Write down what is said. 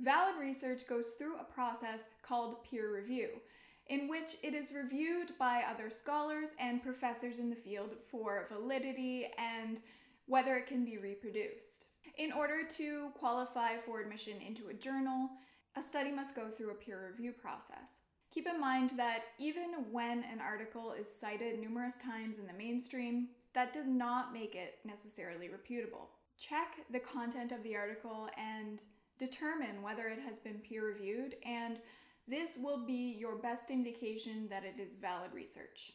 Valid research goes through a process called peer review, in which it is reviewed by other scholars and professors in the field for validity and whether it can be reproduced. In order to qualify for admission into a journal, a study must go through a peer review process. Keep in mind that even when an article is cited numerous times in the mainstream, that does not make it necessarily reputable. Check the content of the article and determine whether it has been peer reviewed, and this will be your best indication that it is valid research.